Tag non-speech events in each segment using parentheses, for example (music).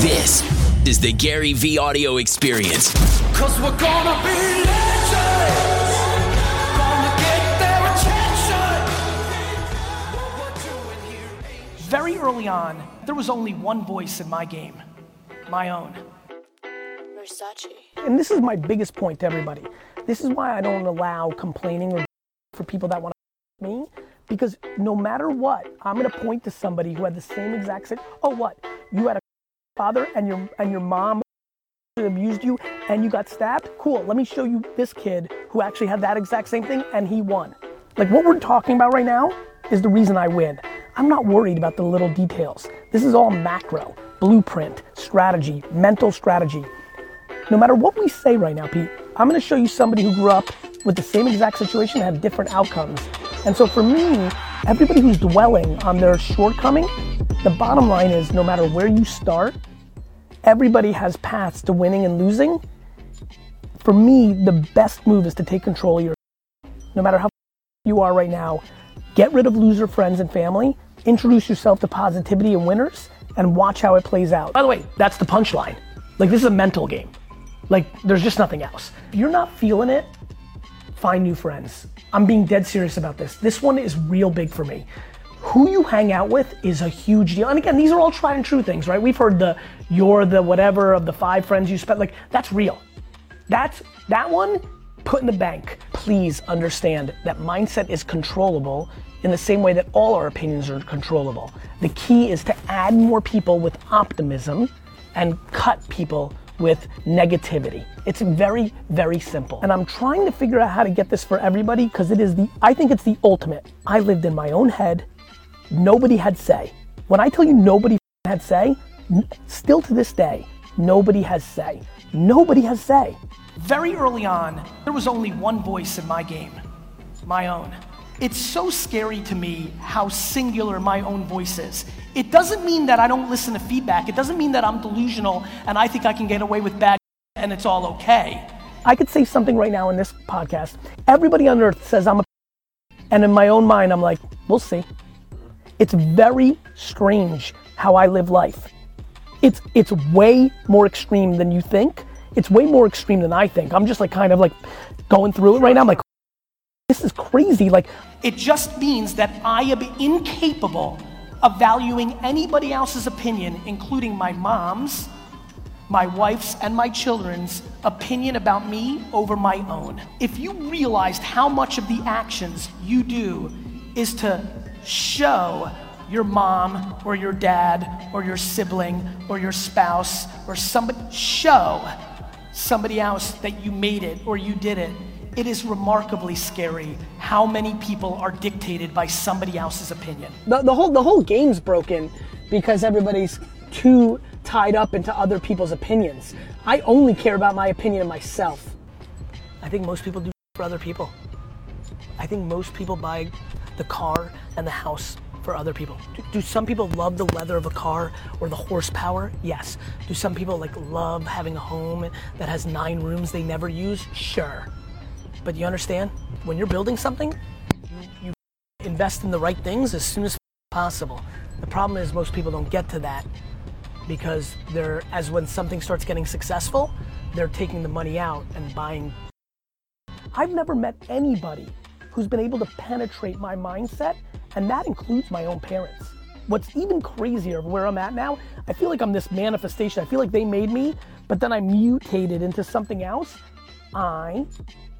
This is the GaryVee audio experience. Cause we're gonna be legends. Gonna get their attention. What we're doing here ain't Very early on, there was only one voice in my game my own. Versace. And this is my biggest point to everybody. This is why I don't allow complaining or (laughs) for people that want to (laughs) me because no matter what, I'm going to point to somebody who had the same exact sit. Oh, what? You had a father and your and your mom abused you and you got stabbed? Cool. Let me show you this kid who actually had that exact same thing and he won. Like what we're talking about right now is the reason I win. I'm not worried about the little details. This is all macro, blueprint, strategy, mental strategy. No matter what we say right now, Pete, I'm gonna show you somebody who grew up with the same exact situation and have different outcomes. And so for me, everybody who's dwelling on their shortcoming, the bottom line is no matter where you start, everybody has paths to winning and losing. For me, the best move is to take control of your no matter how you are right now, get rid of loser friends and family, introduce yourself to positivity and winners, and watch how it plays out. By the way, that's the punchline. Like, this is a mental game. Like, there's just nothing else. If you're not feeling it, find new friends. I'm being dead serious about this. This one is real big for me. Who you hang out with is a huge deal. And again, these are all tried and true things, right? We've heard the you're the whatever of the five friends you spent. Like, that's real. That's that one put in the bank. Please understand that mindset is controllable in the same way that all our opinions are controllable. The key is to add more people with optimism and cut people with negativity. It's very, very simple. And I'm trying to figure out how to get this for everybody because it is the, I think it's the ultimate. I lived in my own head. Nobody had say. When I tell you nobody had say, n- still to this day, nobody has say. Nobody has say. Very early on, there was only one voice in my game my own. It's so scary to me how singular my own voice is. It doesn't mean that I don't listen to feedback. It doesn't mean that I'm delusional and I think I can get away with bad and it's all okay. I could say something right now in this podcast. Everybody on earth says I'm a and in my own mind I'm like, we'll see. It's very strange how I live life. It's it's way more extreme than you think. It's way more extreme than I think. I'm just like kind of like going through it right now. I'm like, this is crazy. Like, It just means that I am incapable of valuing anybody else's opinion, including my mom's, my wife's, and my children's opinion about me over my own. If you realized how much of the actions you do is to show your mom or your dad or your sibling or your spouse or somebody, show somebody else that you made it or you did it, it is remarkably scary how many people are dictated by somebody else's opinion. the, the whole the whole game's broken because everybody's too tied up into other people's opinions. I only care about my opinion of myself. I think most people do for other people. I think most people buy the car and the house for other people. Do, do some people love the leather of a car or the horsepower? Yes. Do some people like love having a home that has nine rooms they never use? Sure. But you understand? When you're building something, you, you invest in the right things as soon as possible. The problem is most people don't get to that because they're as when something starts getting successful, they're taking the money out and buying. I've never met anybody who's been able to penetrate my mindset, and that includes my own parents. What's even crazier where I'm at now, I feel like I'm this manifestation. I feel like they made me, but then I mutated into something else. I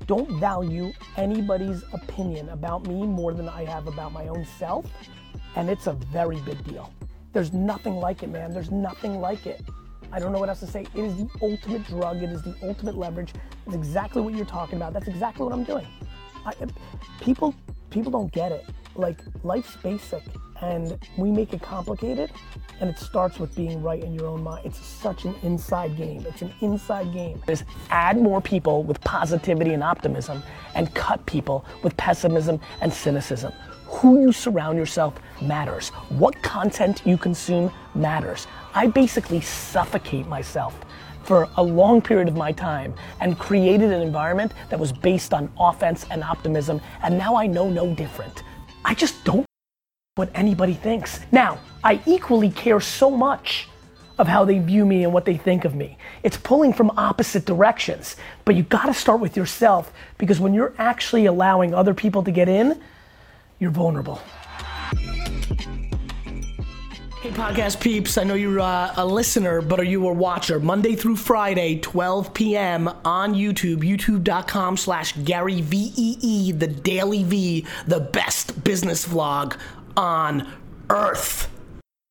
don't value anybody's opinion about me more than I have about my own self, and it's a very big deal. There's nothing like it, man. There's nothing like it. I don't know what else to say. It is the ultimate drug. It is the ultimate leverage. It's exactly what you're talking about. That's exactly what I'm doing. I, people, people don't get it. Like life's basic, and we make it complicated. And it starts with being right in your own mind. It's such an inside game. It's an inside game. Is add more people with positivity and optimism, and cut people with pessimism and cynicism. Who you surround yourself matters. What content you consume matters. I basically suffocate myself for a long period of my time and created an environment that was based on offense and optimism, and now I know no different. I just don't what anybody thinks. Now, I equally care so much of how they view me and what they think of me. It's pulling from opposite directions. But you gotta start with yourself because when you're actually allowing other people to get in, you're vulnerable. Hey, podcast peeps, I know you're uh, a listener, but are you a watcher? Monday through Friday, 12 p.m. on YouTube, youtube.com slash Gary V-E-E, the DailyVee, the best business vlog on earth.